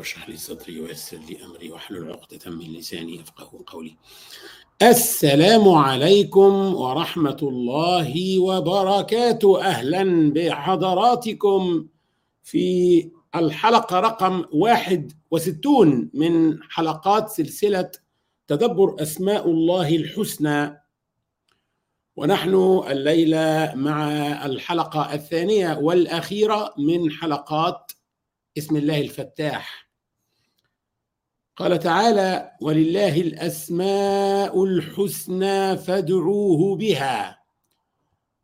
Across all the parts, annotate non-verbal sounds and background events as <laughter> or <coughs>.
رب اشرح لي صدري ويسر لي أمري واحلل عقدة من لساني يفقه قولي. السلام عليكم ورحمة الله وبركاته، أهلا بحضراتكم في الحلقة رقم 61 من حلقات سلسلة تدبر أسماء الله الحسنى. ونحن الليلة مع الحلقة الثانية والأخيرة من حلقات اسم الله الفتاح. قال تعالى ولله الأسماء الحسنى فادعوه بها.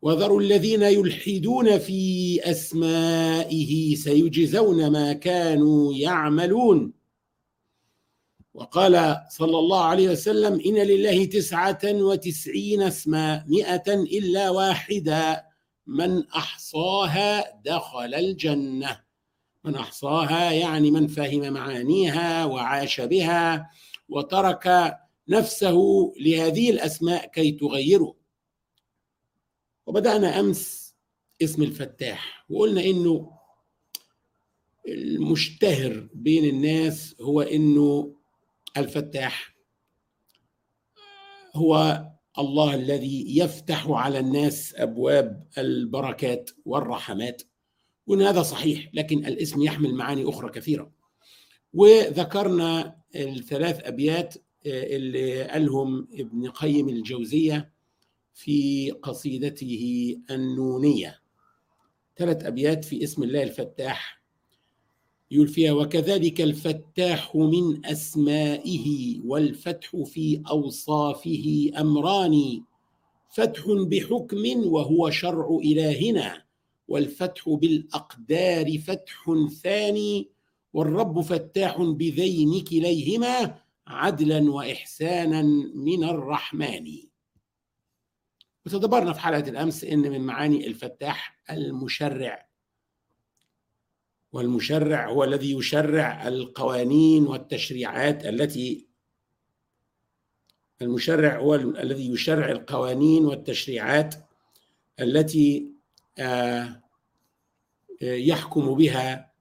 وذروا الذين يلحدون في أسمائه سيجزون ما كانوا يعملون. وقال صلى الله عليه وسلم إن لله تسعة وتسعين اسما مئة إلا واحدة من أحصاها دخل الجنة. من أحصاها يعني من فهم معانيها وعاش بها وترك نفسه لهذه الأسماء كي تغيره. وبدأنا أمس اسم الفتاح وقلنا إنه المشتهر بين الناس هو إنه الفتاح. هو الله الذي يفتح على الناس أبواب البركات والرحمات. وإن هذا صحيح لكن الاسم يحمل معاني أخرى كثيرة. وذكرنا الثلاث أبيات اللي قالهم ابن قيم الجوزية في قصيدته النونية. ثلاث أبيات في اسم الله الفتاح. يقول فيها وكذلك الفتاح من أسمائه والفتح في أوصافه أمران فتح بحكم وهو شرع إلهنا. والفتح بالأقدار فتح ثاني والرب فتاح بذين كليهما عدلا واحسانا من الرحمن. وتدبرنا في حلقة الأمس إن من معاني الفتاح المشرع. والمشرع هو الذي يشرع القوانين والتشريعات التي المشرع هو الذي يشرع القوانين والتشريعات التي يحكم بها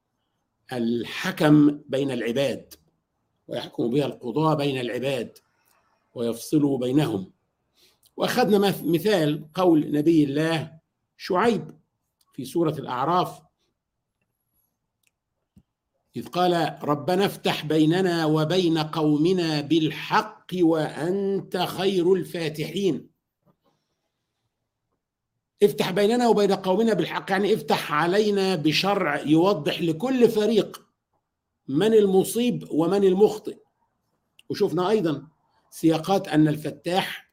الحكم بين العباد ويحكم بها القضاة بين العباد ويفصل بينهم. وأخذنا مثال قول نبي الله شعيب في سورة الأعراف إذ قال ربنا افتح بيننا وبين قومنا بالحق وأنت خير الفاتحين. افتح بيننا وبين قومنا بالحق. يعني افتح علينا بشرع يوضح لكل فريق من المصيب ومن المخطئ. وشفنا أيضا سياقات أن الفتاح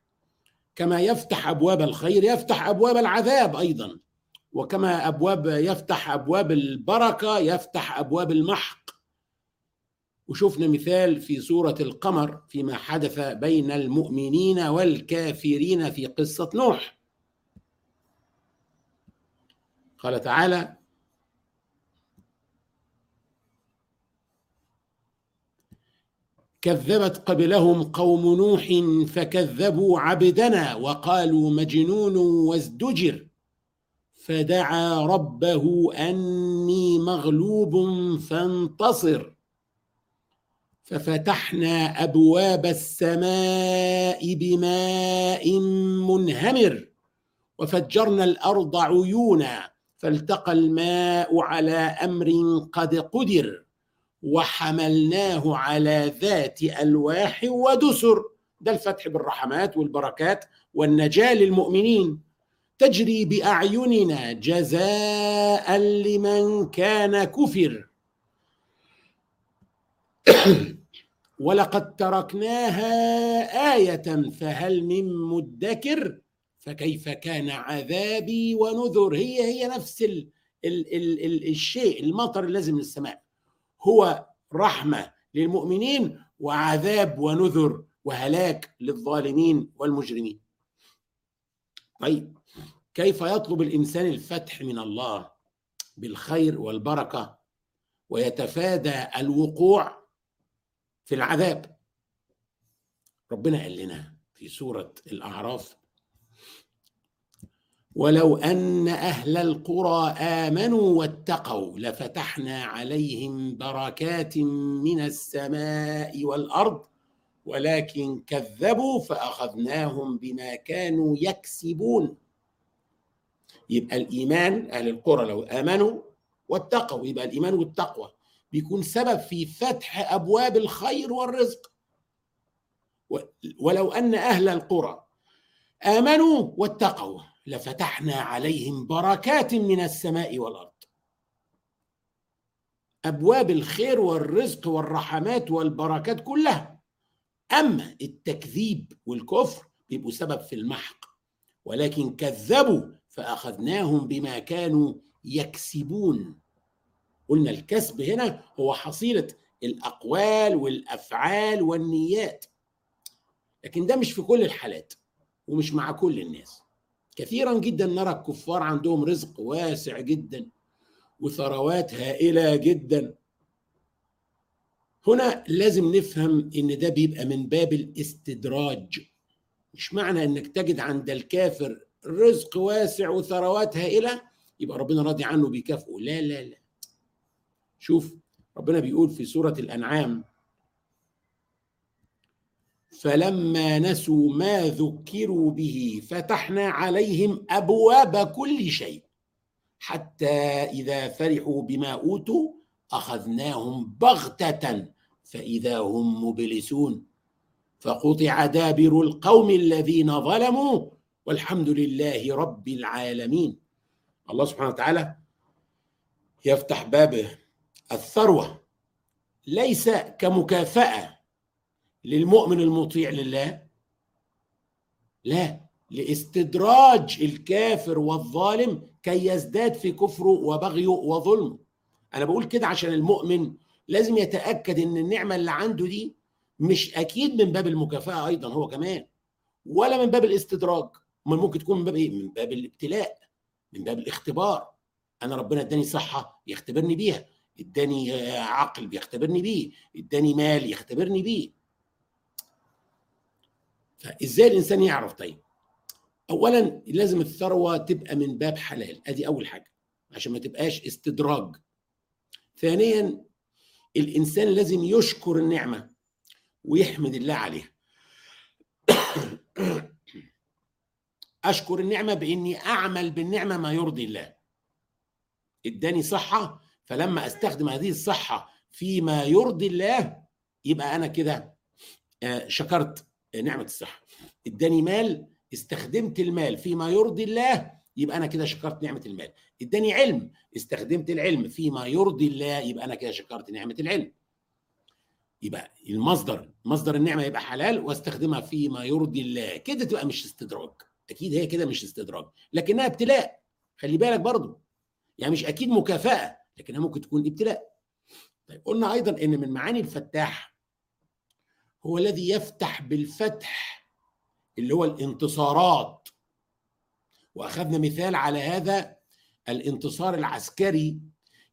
كما يفتح أبواب الخير يفتح أبواب العذاب أيضا وكما أبواب يفتح أبواب البركة يفتح أبواب المحق. وشفنا مثال في سورة القمر فيما حدث بين المؤمنين والكافرين في قصة نوح. قال تعالى كذبت قبلهم قوم نوح فكذبوا عبدنا وقالوا مجنون وازدجر فدعا ربه أني مغلوب فانتصر ففتحنا أبواب السماء بماء منهمر وفجرنا الأرض عيونا فالتقى الماء على أمر قد قدر وحملناه على ذات ألواح ودسر. ده الفتح بالرحمات والبركات والنجاة للمؤمنين. تجري بأعيننا جزاء لمن كان كفر. <coughs> ولقد تركناها آية فهل من مدكر؟ فكيف كان عذابي ونذر؟ هي هي نفس ال ال ال ال الشيء المطر اللازم من السماء هو رحمة للمؤمنين وعذاب ونذر وهلاك للظالمين والمجرمين. طيب كيف يطلب الإنسان الفتح من الله بالخير والبركة ويتفادى الوقوع في العذاب؟ ربنا قال لنا في سورة الأعراف ولو أن أهل القرى آمنوا واتقوا لفتحنا عليهم بركات من السماء والأرض ولكن كذبوا فأخذناهم بما كانوا يكسبون. يبقى الإيمان أهل القرى لو آمنوا واتقوا يبقى الإيمان والتقوى. بيكون سبب في فتح أبواب الخير والرزق. ولو أن أهل القرى آمنوا واتقوا. لفتحنا عليهم بركات من السماء والأرض. أبواب الخير والرزق والرحمات والبركات كلها. أما التكذيب والكفر بيبقوا سبب في المحق. ولكن كذبوا فأخذناهم بما كانوا يكسبون. قلنا الكسب هنا هو حصيلة الأقوال والأفعال والنيات. لكن ده مش في كل الحالات ومش مع كل الناس. كثيرا جدا نرى الكفار عندهم رزق واسع جدا وثروات هائلة جدا. هنا لازم نفهم إن ده بيبقى من باب الاستدراج. مش معنى إنك تجد عند الكافر رزق واسع وثروات هائلة يبقى ربنا راضي عنه بيكافئه لا لا لا. شوف ربنا بيقول في سورة الأنعام فلما نسوا ما ذكروا به فتحنا عليهم أبواب كل شيء حتى إذا فرحوا بما أوتوا أخذناهم بغتة فإذا هم مبلسون فقطع دابر القوم الذين ظلموا والحمد لله رب العالمين الله سبحانه وتعالى يفتح باب الثروة ليس كمكافأة للمؤمن المطيع لله؟ لا لاستدراج الكافر والظالم كي يزداد في كفره وبغيه وظلمه. أنا بقول كده عشان المؤمن لازم يتأكد إن النعمة اللي عنده دي مش أكيد من باب المكافأة أيضا هو كمان ولا من باب الاستدراج. أمال ممكن تكون من باب إيه؟ من باب الابتلاء من باب الاختبار. أنا ربنا إداني صحة يختبرني بيها إداني عقل بيختبرني بيه إداني مال يختبرني بيه. فازاي الانسان يعرف؟ طيب اولا لازم الثروة تبقى من باب حلال. ادي اول حاجة عشان ما تبقاش استدراج. ثانيا الانسان لازم يشكر النعمة ويحمد الله عليها. <coughs> اشكر النعمة باني اعمل بالنعمة ما يرضي الله. اداني صحة فلما استخدم هذه الصحة فيما يرضي الله يبقى أنا كده شكرت. نعمة الصحة. اداني مال استخدمت المال فيما يرضي الله يبقى أنا كده شكرت نعمة المال. اداني علم استخدمت العلم فيما يرضي الله يبقى أنا كده شكرت نعمة العلم. يبقى المصدر مصدر النعمة يبقى حلال واستخدمها فيما يرضي الله. كده تبقى مش استدراج. أكيد هي كده مش استدراج. لكنها ابتلاء. خلي بالك برضو. يعني مش أكيد مكافأة لكنها ممكن تكون ابتلاء. طيب قلنا أيضا إن من معاني الفتاح هو الذي يفتح بالفتح اللي هو الانتصارات. وأخذنا مثال على هذا الانتصار العسكري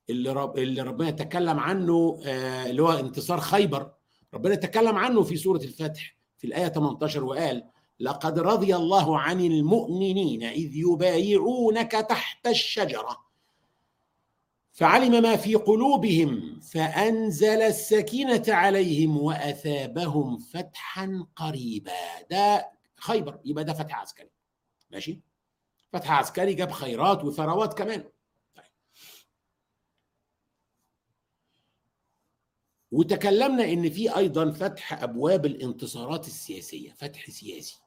اللي رب اللي ربنا تكلم عنه آه اللي هو انتصار خيبر. ربنا تكلم عنه في سورة الفتح في الآية 18 وقال لقد رضي الله عن المؤمنين إذ يبايعونك تحت الشجرة. فعلم ما في قلوبهم فأنزل السكينة عليهم وأثابهم فتحا قريبا. ده خيبر يبقى ده فتح عسكري. ماشي؟ فتح عسكري جاب خيرات وثروات كمان. طيب. وتكلمنا إن في أيضا فتح أبواب الانتصارات السياسية فتح سياسي.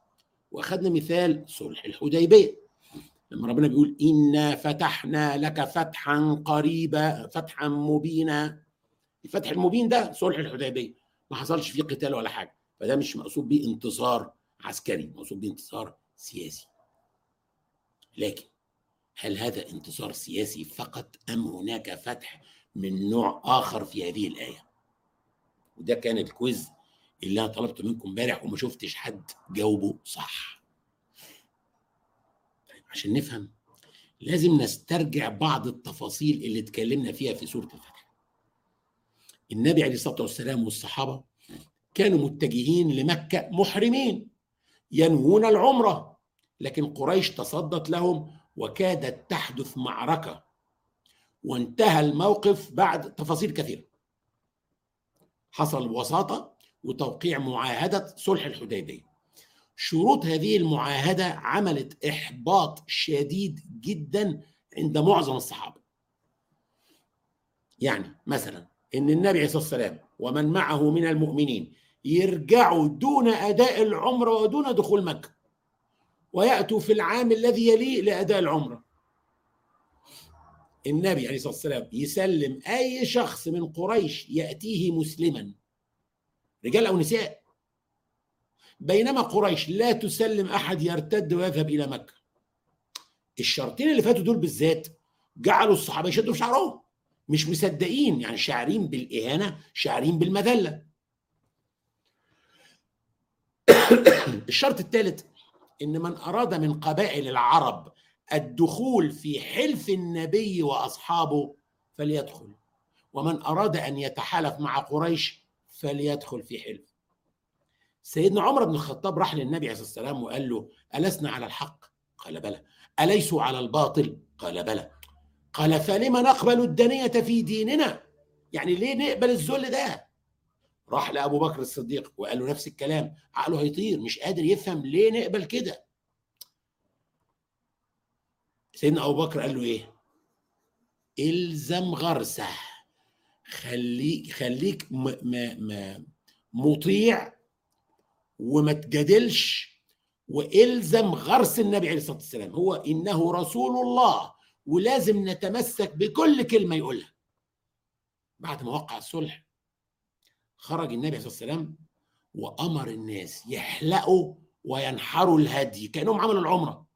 وأخذنا مثال صلح الحديبية. لما ربنا بيقول انا فتحنا لك فتحا قريبا فتحا مبينا. الفتح المبين ده صلح الحديبية. ما حصلش فيه قتال ولا حاجة. فده مش مقصود بيه انتصار عسكري مقصود بيه انتصار سياسي. لكن هل هذا انتصار سياسي فقط أم هناك فتح من نوع آخر في هذه الآية؟ وده كان الكويز اللي أنا طلبته منكم امبارح وما شفتش حد جاوبه صح. عشان نفهم لازم نسترجع بعض التفاصيل اللي اتكلمنا فيها في سورة الفتح النبي عليه الصلاة والسلام والصحابة كانوا متجهين لمكة محرمين ينوون العمرة لكن قريش تصدت لهم وكادت تحدث معركة. وانتهى الموقف بعد تفاصيل كثيرة. حصل وساطة وتوقيع معاهدة صلح الحديبية. شروط هذه المعاهدة عملت إحباط شديد جدا عند معظم الصحابة. يعني مثلا إن النبي عليه الصلاة والسلام ومن معه من المؤمنين يرجعوا دون أداء العمرة ودون دخول مكة ويأتوا في العام الذي يليه لأداء العمرة. النبي عليه الصلاة والسلام يسلم أي شخص من قريش يأتيه مسلما رجال أو نساء بينما قريش لا تسلم أحد يرتد ويذهب إلى مكة. الشرطين اللي فاتوا دول بالذات جعلوا الصحابة يشدوا في شعرهم. مش مصدقين يعني شاعرين بالإهانة شاعرين بالمذلة. <coughs> الشرط الثالث إن من أراد من قبائل العرب الدخول في حلف النبي وأصحابه فليدخل ومن أراد أن يتحالف مع قريش فليدخل في حلف. سيدنا عمر بن الخطاب راح للنبي عليه الصلاة والسلام وقال له ألسنا على الحق؟ قال بلى أليسوا على الباطل؟ قال بلى قال فلم نقبل الدنية في ديننا؟ يعني ليه نقبل الذل ده؟ راح لأبو بكر الصديق وقال له نفس الكلام عقله هيطير مش قادر يفهم ليه نقبل كده سيدنا أبو بكر قال له إيه؟ إلزم غرسه خليك خليك م م م مطيع وما تجادلش وإلزم غرس النبي عليه الصلاة والسلام. هو إنه رسول الله ولازم نتمسك بكل كلمة يقولها. بعد ما وقع الصلح خرج النبي عليه الصلاة والسلام وأمر الناس يحلقوا وينحروا الهدي. كأنهم عملوا العمرة.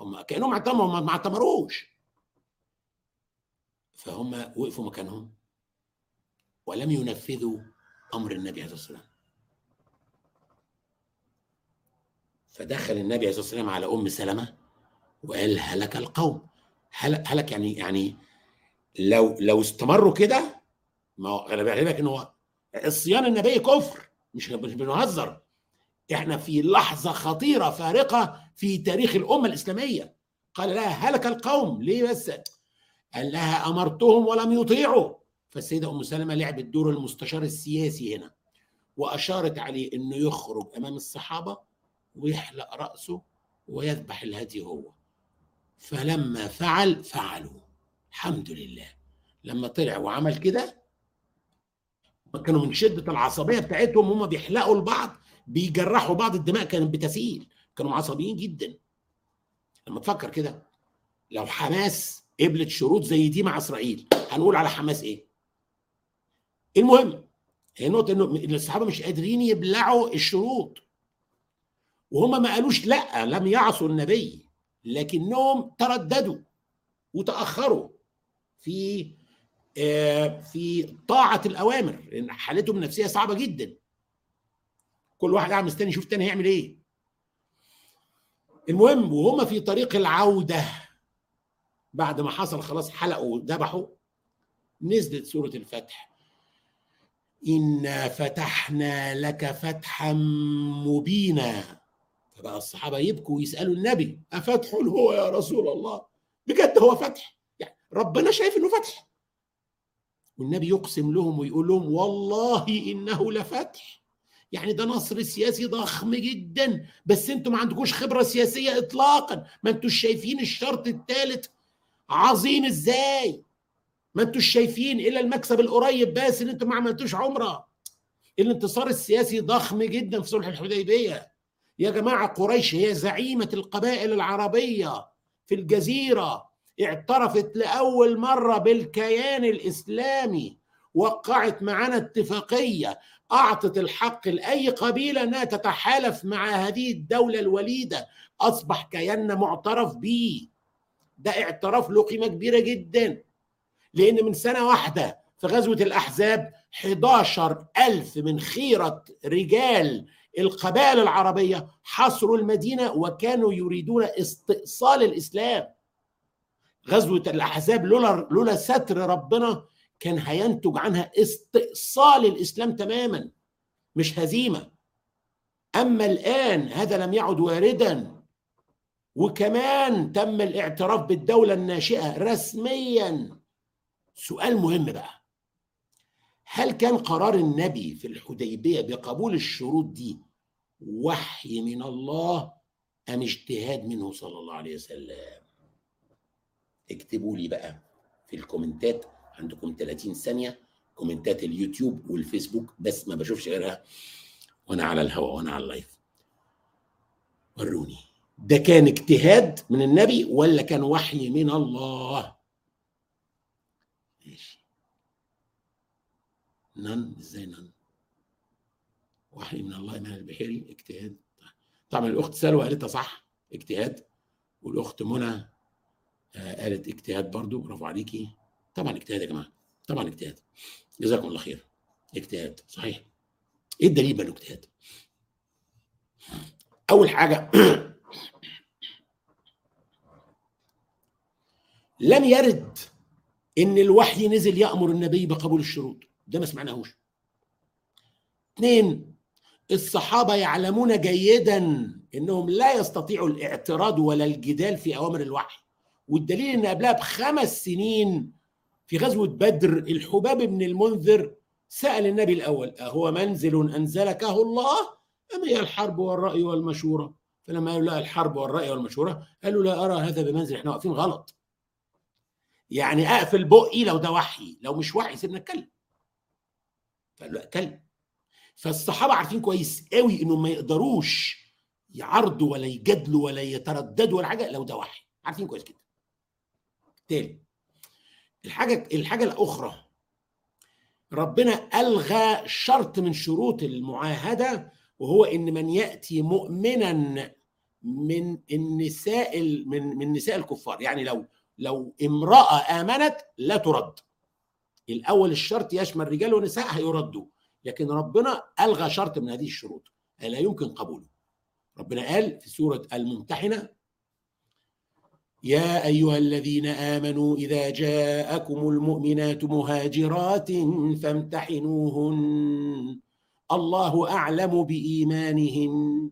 هم كأنهم اعتمروا ما اعتمروش. فهم وقفوا مكانهم ولم ينفذوا أمر النبي عليه الصلاة والسلام. فدخل النبي عليه الصلاة والسلام على أم سلمة وقال هلك القوم. هلك يعني يعني لو لو استمروا كده ما بعلمك إن هو الصيان النبي كفر مش مش بنهزر. إحنا في لحظة خطيرة فارقة في تاريخ الأمة الإسلامية. قال لها هلك القوم. ليه بس؟ قال لها أمرتهم ولم يطيعوا. فالسيدة أم سلمة لعبت دور المستشار السياسي هنا وأشارت عليه إنه يخرج أمام الصحابة ويحلق رأسه ويذبح الهدي هو. فلما فعل فعلوا. الحمد لله. لما طلع وعمل كده كانوا من شدة العصبية بتاعتهم هم بيحلقوا البعض بيجرحوا بعض الدماء كانت بتسيل. كانوا عصبيين جدا. لما تفكر كده لو حماس قبلت شروط زي دي مع إسرائيل هنقول على حماس إيه؟ المهم هي النقطه إنه الصحابه مش قادرين يبلعوا الشروط. وهم ما قالوش لا لم يعصوا النبي لكنهم ترددوا وتأخروا في في طاعة الأوامر لأن حالتهم النفسية صعبة جدا. كل واحد قاعد مستني يشوف التاني هيعمل إيه. المهم وهم في طريق العودة. بعد ما حصل خلاص حلقوا وذبحوا. نزلت سورة الفتح. انا فتحنا لك فتحا مبينا. فبقى الصحابة يبكوا ويسألوا النبي أفتح هو يا رسول الله؟ بجد هو فتح؟ يعني ربنا شايف إنه فتح. والنبي يقسم لهم ويقول لهم والله إنه لفتح. يعني ده نصر سياسي ضخم جدا. بس أنتوا ما عندكوش خبرة سياسية اطلاقا. ما أنتوش شايفين الشرط الثالث؟ عظيم إزاي؟ ما أنتوش شايفين إلا المكسب القريب بس ان أنتوا ما عملتوش عمرة. الانتصار السياسي ضخم جدا في صلح الحديبية. يا جماعة قريش هي زعيمة القبائل العربية في الجزيرة. اعترفت لأول مرة بالكيان الإسلامي وقعت معنا اتفاقية أعطت الحق لأي قبيلة أنها تتحالف مع هذه الدولة الوليدة. أصبح كياننا معترف به ده اعتراف له قيمة كبيرة جدا. لأن من سنة واحدة في غزوة الأحزاب 11 ألف من خيرة رجال القبائل العربية حصروا المدينة وكانوا يريدون استئصال الإسلام. غزوة الأحزاب لولا لولا ستر ربنا كان هينتج عنها استئصال الإسلام تماما مش هزيمة. أما الآن هذا لم يعد واردا. وكمان تم الاعتراف بالدولة الناشئة رسميا. سؤال مهم بقى. هل كان قرار النبي في الحديبية بقبول الشروط دي وحي من الله أم اجتهاد منه صلى الله عليه وسلم؟ اكتبوا لي بقى في الكومنتات عندكم 30 ثانية كومنتات اليوتيوب والفيسبوك بس ما بشوفش غيرها. وأنا على الهواء وأنا على ال live. وروني ده كان اجتهاد من النبي ولا كان وحي من الله ماشي نن إزاي نن وحي من الله من البحيري اجتهاد. طبعا الأخت سلوى قالتها صح اجتهاد. والأخت منى آه قالت اجتهاد برضو برافو عليكي. طبعا اجتهاد يا جماعة طبعا اجتهاد. جزاكم الله خير. اجتهاد صحيح. إيه الدليل بقى الاجتهاد أول حاجة <clears throat> لم يرد إن الوحي نزل يأمر النبي بقبول الشروط. ده ما سمعناهوش. اثنين الصحابة يعلمون جيدا إنهم لا يستطيعوا الاعتراض ولا الجدال في أوامر الوحي. والدليل إن قبلها بخمس سنين في غزوة بدر الحباب بن المنذر سأل النبي الأول أهو منزل أنزلكه الله؟ أم هي الحرب والرأي والمشورة؟ فلما قالوا لا الحرب والرأي والمشورة قالوا لا أرى هذا بمنزل إحنا واقفين غلط. يعني أقفل بقي لو ده وحي لو مش وحي سيبنا نتكلم. فقال له اتكلم فالصحابة عارفين كويس قوي إنهم ما يقدروش يعرضوا ولا يجادلوا ولا يترددوا ولا حاجة لو ده وحي عارفين كويس كده تاني الحاجة الحاجة الأخرى. ربنا ألغى شرط من شروط المعاهدة وهو إن من يأتي مؤمنا من النساء من من نساء الكفار. يعني لو لو امرأة آمنت لا ترد. الأول الشرط يشمل رجال ونساء هيردوا لكن ربنا ألغى شرط من هذه الشروط لا يمكن قبوله. ربنا قال في سورة الممتحنة يا أيها الذين آمنوا إذا جاءكم المؤمنات مهاجرات فامتحنوهن. الله أعلم بايمانهن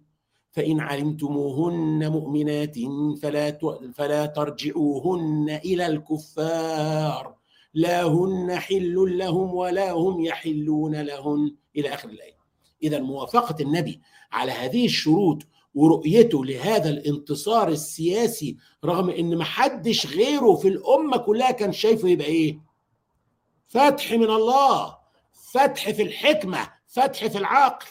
فإن علمتموهن مؤمنات فلا فلا ترجعوهن إلى الكفار. لا هن حل لهم ولا هم يحلون لهن إلى آخر الآية. اذا موافقة النبي على هذه الشروط ورؤيته لهذا الانتصار السياسي رغم إن ما حدش غيره في الأمة كلها كان شايفه يبقى إيه؟ فتح من الله فتح في الحكمة فتح في العقل.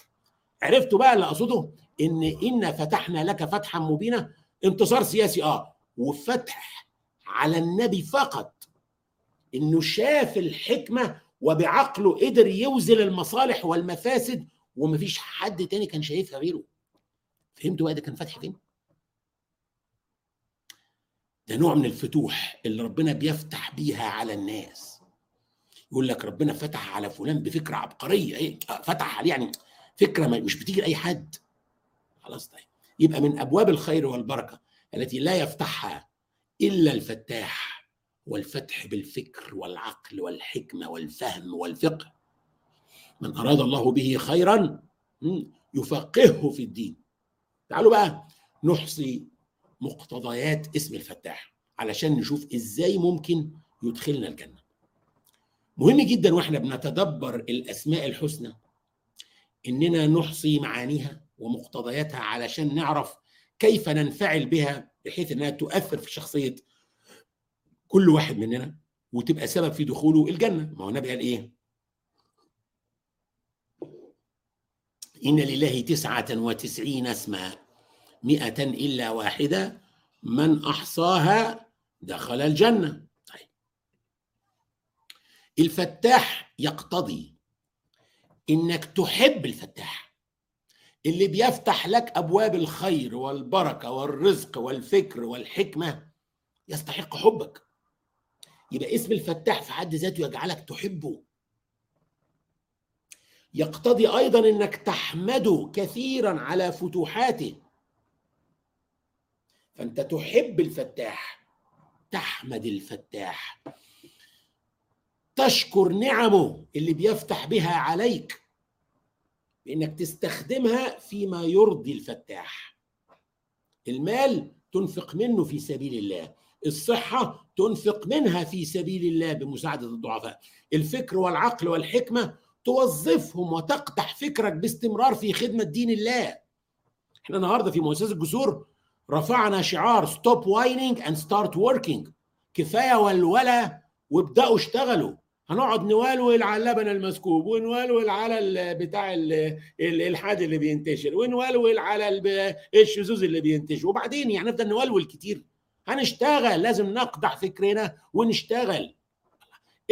عرفتوا بقى اللي أقصده؟ إن إن فتحنا لك فتحا مبينا. انتصار سياسي آه. وفتح على النبي فقط. إنه شاف الحكمة وبعقله قدر يوزن المصالح والمفاسد ومفيش حد تاني كان شايفها غيره. فهمتوا بقى ده كان فتح فين؟ ده نوع من الفتوح اللي ربنا بيفتح بيها على الناس. يقول لك ربنا فتح على فلان بفكرة عبقرية. إيه؟ فتح عليه يعني فكرة مش بتيجي لأي حد. خلاص طيب. يبقى من أبواب الخير والبركة التي لا يفتحها إلا الفتاح. والفتح بالفكر والعقل والحكمة والفهم والفقه. من أراد الله به خيرا يفقهه في الدين. تعالوا بقى نحصي مقتضيات اسم الفتاح علشان نشوف إزاي ممكن يدخلنا الجنة. مهم جدا وإحنا بنتدبر الأسماء الحسنى إننا نحصي معانيها ومقتضياتها علشان نعرف كيف ننفعل بها بحيث إنها تؤثر في شخصية كل واحد مننا وتبقى سبب في دخوله الجنة. ما هو النبي قال إيه؟ إن لله تسعة وتسعين اسما مئة إلا واحدة من أحصاها دخل الجنة. طيب. الفتاح يقتضي إنك تحب الفتاح. اللي بيفتح لك أبواب الخير والبركة والرزق والفكر والحكمة يستحق حبك. يبقى اسم الفتاح في حد ذاته يجعلك تحبه. يقتضي أيضا إنك تحمده كثيرا على فتوحاته. فأنت تحب الفتاح تحمد الفتاح. تشكر نعمه اللي بيفتح بها عليك بإنك تستخدمها فيما يرضي الفتاح. المال تنفق منه في سبيل الله. الصحة تنفق منها في سبيل الله بمساعدة الضعفاء. الفكر والعقل والحكمة توظفهم وتقدح فكرك باستمرار في خدمة دين الله. إحنا النهاردة في مؤسسة الجسور رفعنا شعار stop whining and start working كفاية ولولة وابدأوا اشتغلوا. هنقعد نولول على اللبن المسكوب ونولول على بتاع الالحاد اللي بينتشر ونولول على الشذوذ اللي بينتشر. وبعدين يعني نفضل نولول كتير. هنشتغل لازم نقدح فكرنا ونشتغل.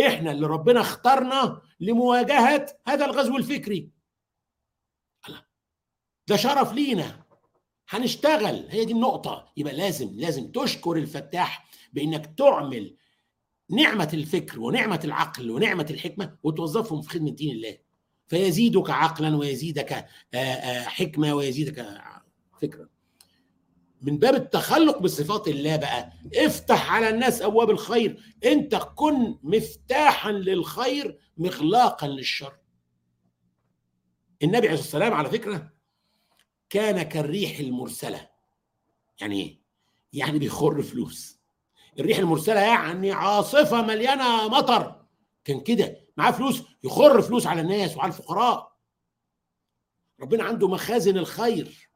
إحنا اللي ربنا اختارنا لمواجهة هذا الغزو الفكري. ده شرف لينا. هنشتغل. هي دي النقطة. يبقى لازم لازم تشكر الفتاح بإنك تعمل نعمة الفكر ونعمة العقل ونعمة الحكمة وتوظفهم في خدمة دين الله. فيزيدك عقلا ويزيدك حكمة ويزيدك فكرا. من باب التخلق بصفات الله بقى. افتح على الناس أبواب الخير. أنت كن مفتاحا للخير مغلاقا للشر. النبي عليه الصلاة والسلام على فكرة كان كالريح المرسلة. يعني إيه؟ يعني بيخر فلوس. الريح المرسلة يعني عاصفة مليانة مطر. كان كده. معاه فلوس يخر فلوس على الناس وعلى الفقراء. ربنا عنده مخازن الخير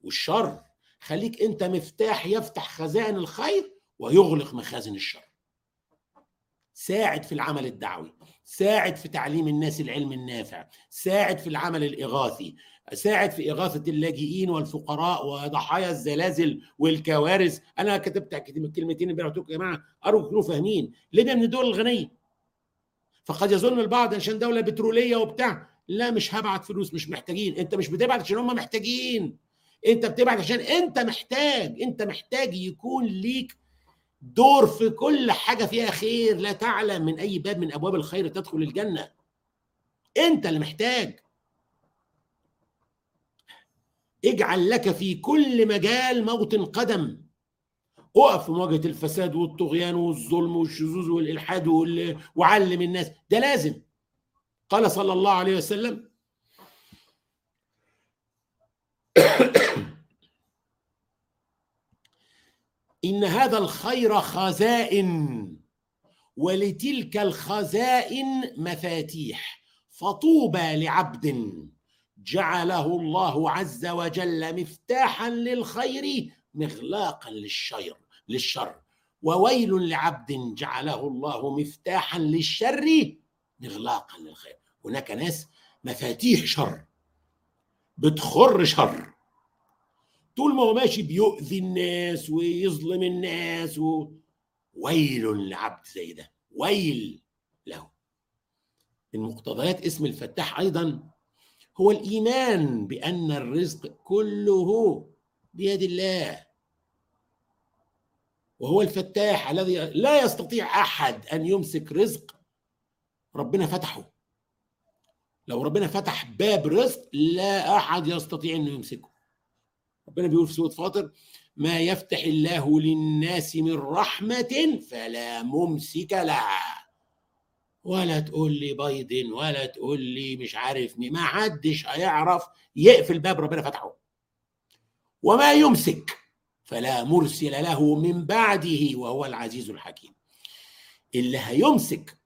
والشر. خليك انت مفتاح يفتح خزائن الخير ويغلق مخازن الشر. ساعد في العمل الدعوي ساعد في تعليم الناس العلم النافع ساعد في العمل الإغاثي ساعد في إغاثة اللاجئين والفقراء وضحايا الزلازل والكوارث. أنا كتبت الكلمتين اللي لكم يا جماعة أرجو تكونوا فاهمين؟ ليبيا من الدول الغنية. فقد يظن البعض عشان دولة بترولية وبتاع لا مش هبعت فلوس مش محتاجين. أنت مش بتبعت عشان هم محتاجين. انت بتبعت عشان انت محتاج انت محتاج يكون ليك دور في كل حاجة فيها خير لا تعلم من أي باب من أبواب الخير تدخل الجنة. انت اللي محتاج. اجعل لك في كل مجال موطن قدم. اقف في مواجهة الفساد والطغيان والظلم والشذوذ والإلحاد وعلم الناس. ده لازم. قال صلى الله عليه وسلم إن هذا الخير خزائن ولتلك الخزائن مفاتيح. فطوبى لعبد جعله الله عز وجل مفتاحا للخير مغلاقا للشر للشر. وويل لعبد جعله الله مفتاحا للشر مغلاقا للخير. هناك ناس مفاتيح شر بتخر شر. طول ما هو ماشي بيؤذي الناس ويظلم الناس و... ويل لعبد زي ده ويل له. من مقتضيات اسم الفتاح أيضا هو الإيمان بأن الرزق كله بيد الله. وهو الفتاح الذي لا يستطيع أحد أن يمسك رزق ربنا فتحه. لو ربنا فتح باب رزق لا أحد يستطيع انه يمسكه. ربنا بيقول في سورة فاطر ما يفتح الله للناس من رحمة فلا ممسك لها. ولا تقول لي بايدن ولا تقول لي مش عارف مين ما حدش هيعرف يقفل باب ربنا فتحه. وما يمسك فلا مرسل له من بعده وهو العزيز الحكيم. اللي هيمسك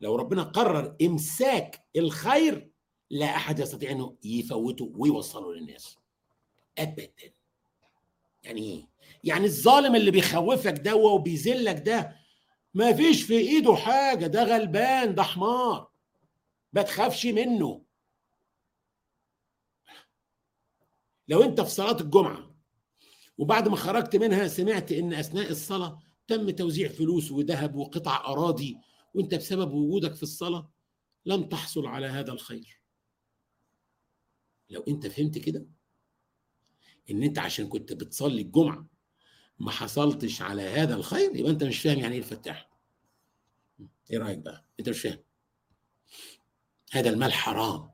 لو ربنا قرر إمساك الخير لا أحد يستطيع إنه يفوته ويوصله للناس. ابدا. يعني إيه؟ يعني الظالم اللي بيخوفك ده وبيذلك ده ما فيش في إيده حاجة ده غلبان ده حمار. ما تخافش منه. لو أنت في صلاة الجمعة وبعد ما خرجت منها سمعت إن أثناء الصلاة تم توزيع فلوس وذهب وقطع أراضي وأنت بسبب وجودك في الصلاة لم تحصل على هذا الخير. لو أنت فهمت كده إن أنت عشان كنت بتصلي الجمعة ما حصلتش على هذا الخير يبقى أنت مش فاهم يعني إيه الفتاح إيه رأيك بقى؟ أنت مش فاهم. هذا المال حرام.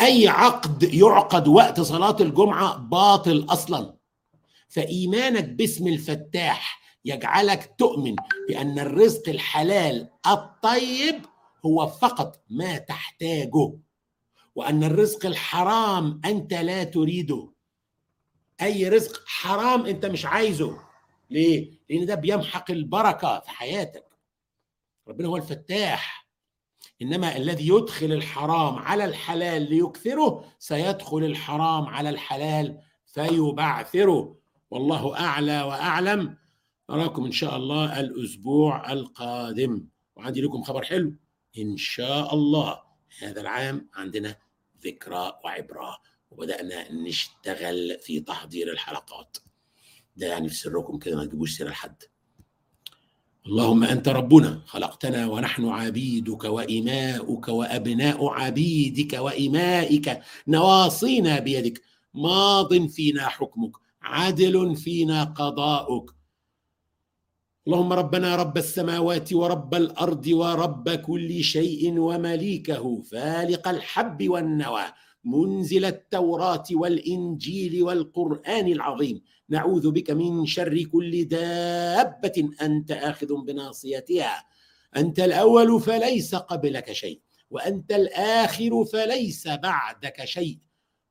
أي عقد يعقد وقت صلاة الجمعة باطل أصلا. فإيمانك باسم الفتاح يجعلك تؤمن بأن الرزق الحلال الطيب هو فقط ما تحتاجه وأن الرزق الحرام أنت لا تريده. أي رزق حرام أنت مش عايزه. ليه؟ لأن ده بيمحق البركة في حياتك. ربنا هو الفتاح. إنما الذي يدخل الحرام على الحلال ليكثره سيدخل الحرام على الحلال فيبعثره. والله أعلى وأعلم. اراكم إن شاء الله الأسبوع القادم. وعندي لكم خبر حلو. إن شاء الله هذا العام عندنا ذكرى وعبرة. وبدأنا نشتغل في تحضير الحلقات. ده يعني في سركم كده ما تجيبوش سيرة لحد. اللهم أنت ربنا خلقتنا ونحن عبيدك وإماؤك وأبناء عبيدك وإمائك نواصينا بيدك. ماض فينا حكمك عدل فينا قضاؤك. اللهم ربنا رب السماوات ورب الأرض ورب كل شيء ومليكه فالق الحب والنوى. منزل التوراة والإنجيل والقرآن العظيم. نعوذ بك من شر كل دابة أنت آخذ بناصيتها. أنت الأول فليس قبلك شيء وأنت الآخر فليس بعدك شيء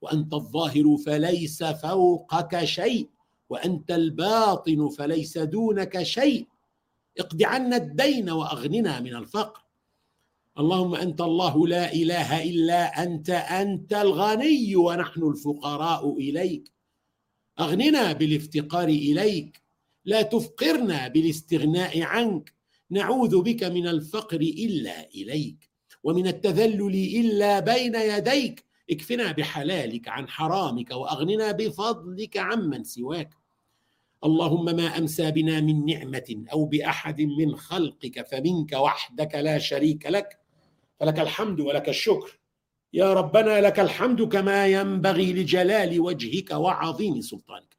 وأنت الظاهر فليس فوقك شيء وأنت الباطن فليس دونك شيء. اقض عنا الدين وأغننا من الفقر. اللهم أنت الله لا إله إلا أنت أنت الغني ونحن الفقراء إليك. أغننا بالافتقار إليك. لا تفقرنا بالاستغناء عنك. نعوذ بك من الفقر إلا إليك ومن التذلل إلا بين يديك. اكفنا بحلالك عن حرامك وأغننا بفضلك عمن سواك. اللهم ما أمسى بنا من نعمة أو بأحد من خلقك فمنك وحدك لا شريك لك. فلك الحمد ولك الشكر. يا ربنا لك الحمد كما ينبغي لجلال وجهك وعظيم سلطانك.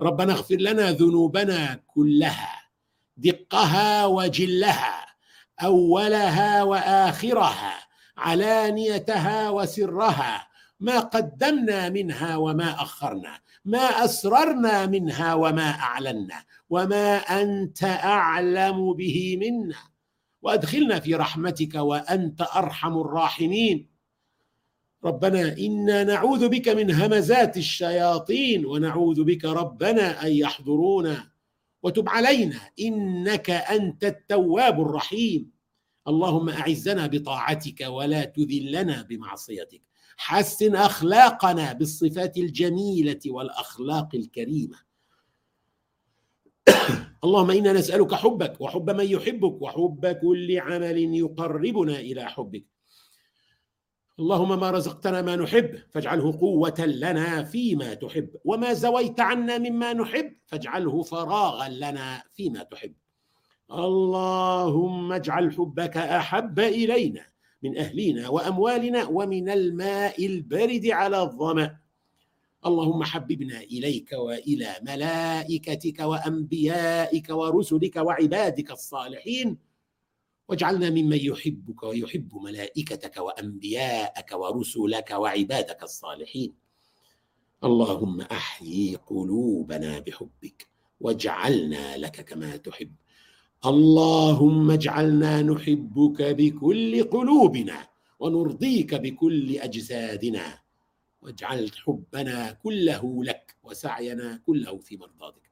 ربنا اغفر لنا ذنوبنا كلها دقها وجلها أولها وآخرها علانيتها وسرها ما قدمنا منها وما أخرنا ما أسررنا منها وما أعلنا وما أنت أعلم به منا. وأدخلنا في رحمتك وأنت أرحم الراحمين. ربنا إنا نعوذ بك من همزات الشياطين ونعوذ بك ربنا أن يحضرونا وتب علينا إنك أنت التواب الرحيم. اللهم أعزنا بطاعتك ولا تذلنا بمعصيتك. حسن أخلاقنا بالصفات الجميلة والأخلاق الكريمة. <coughs> اللهم إنا نسألك حبك وحب من يحبك وحب كل عمل يقربنا إلى حبك. اللهم ما رزقتنا ما نحب فاجعله قوة لنا فيما تحب وما زويت عنا مما نحب فاجعله فراغا لنا فيما تحب. اللهم اجعل حبك أحب إلينا من أهلنا وأموالنا ومن الماء البارد على الظمأ. اللهم حببنا إليك وإلى ملائكتك وأنبيائك ورسلك وعبادك الصالحين. واجعلنا ممن يحبك ويحب ملائكتك وأنبياءك ورسلك وعبادك الصالحين. اللهم أحيي قلوبنا بحبك واجعلنا لك كما تحب. اللهم اجعلنا نحبك بكل قلوبنا ونرضيك بكل أجسادنا. واجعل حبنا كله لك وسعينا كله في مرضاتك.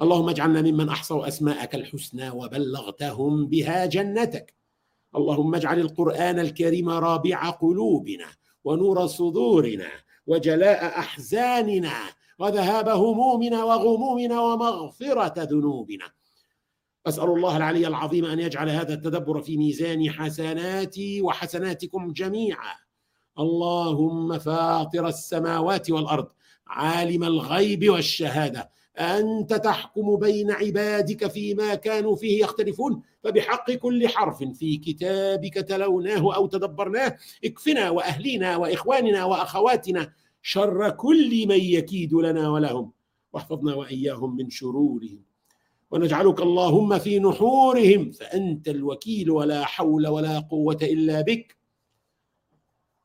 اللهم اجعلنا ممن أحصوا أسماءك الحسنى وبلغتهم بها جنتك. اللهم اجعل القرآن الكريم رابع قلوبنا ونور صدورنا وجلاء أحزاننا وذهاب همومنا وغمومنا ومغفرة ذنوبنا. أسأل الله العلي العظيم أن يجعل هذا التدبر في ميزان حسناتي وحسناتكم جميعا. اللهم فاطر السماوات والأرض عالم الغيب والشهادة. أنت تحكم بين عبادك فيما كانوا فيه يختلفون فبحق كل حرف في كتابك تلوناه أو تدبرناه. اكفنا وأهلينا وإخواننا وأخواتنا شر كل من يكيد لنا ولهم. واحفظنا وإياهم من شرورهم. ونجعلك اللهم في نحورهم فأنت الوكيل ولا حول ولا قوة إلا بك.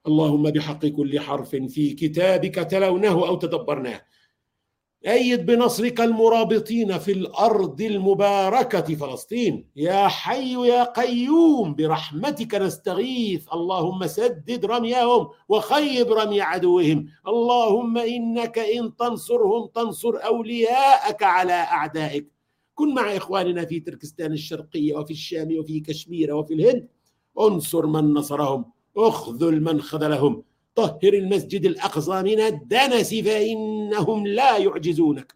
اللهم بحق كل حرف في كتابك تلوناه أو تدبرناه. أيد بنصرك المرابطين في الأرض المباركة فلسطين. يا حي يا قيوم برحمتك نستغيث. اللهم سدد رميهم وخيب رمي عدوهم. اللهم إنك إن تنصرهم تنصر أولياءك على أعدائك. كن مع إخواننا في تركستان الشرقية وفي الشام وفي كشمير وفي الهند. انصر من نصرهم. اخذل من خذلهم طهر المسجد الأقصى من الدنس فإنهم لا يعجزونك.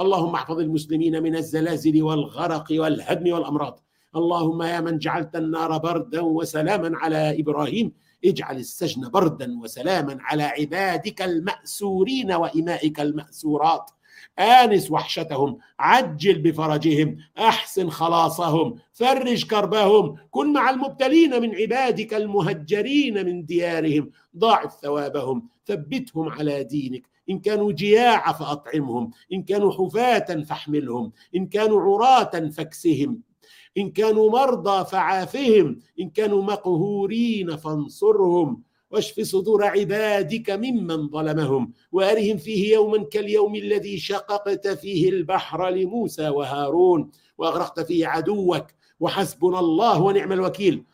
اللهم احفظ المسلمين من الزلازل والغرق والهدم والأمراض. اللهم يا من جعلت النار بردا وسلاما على إبراهيم اجعل السجن بردا وسلاما على عبادك المأسورين وإمائك المأسورات. آنس وحشتهم عجل بفرجهم أحسن خلاصهم فرج كربهم. كن مع المبتلين من عبادك المهجرين من ديارهم. ضاعف ثوابهم ثبتهم على دينك. إن كانوا جياع فأطعمهم إن كانوا حفاة فاحملهم إن كانوا عراة فاكسهم إن كانوا مرضى فعافهم إن كانوا مقهورين فانصرهم. واشف صدور عبادك ممن ظلمهم وارهم فيه يوما كاليوم الذي شققت فيه البحر لموسى وهارون واغرقت فيه عدوك وحسبنا الله ونعم الوكيل.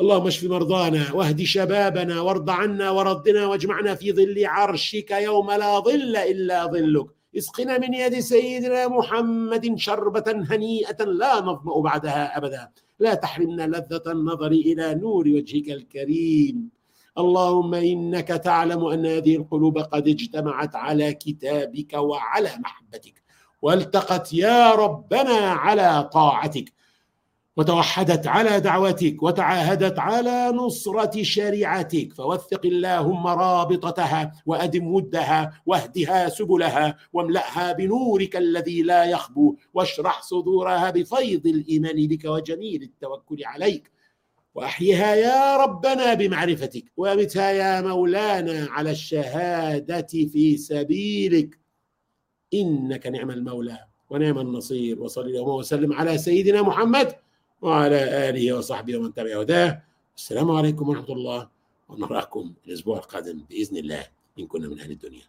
اللهم اشف مرضانا واهد شبابنا وارض عنا وردنا واجمعنا في ظل عرشك يوم لا ظل إلا ظلك. اسقنا من يد سيدنا محمد شربة هنيئة لا نظمأ بعدها أبدا. لا تحرمنا لذة النظر إلى نور وجهك الكريم. اللهم إنك تعلم أن هذه القلوب قد اجتمعت على كتابك وعلى محبتك والتقت يا ربنا على طاعتك وتوحدت على دعوتك وتعاهدت على نصرة شريعتك فوثق اللهم رابطتها وأدم ودها واهدها سبلها واملأها بنورك الذي لا يخبو واشرح صدورها بفيض الإيمان بك وجميل التوكل عليك. وأحيها يا ربنا بمعرفتك وأمتها يا مولانا على الشهادة في سبيلك. إنك نعم المولى ونعم النصير وصل اللهم وسلم على سيدنا محمد وعلى آله وصحبه ومن تبع هداه. السلام عليكم ورحمة الله. ونراكم الأسبوع القادم بإذن الله إن كنا من أهل الدنيا.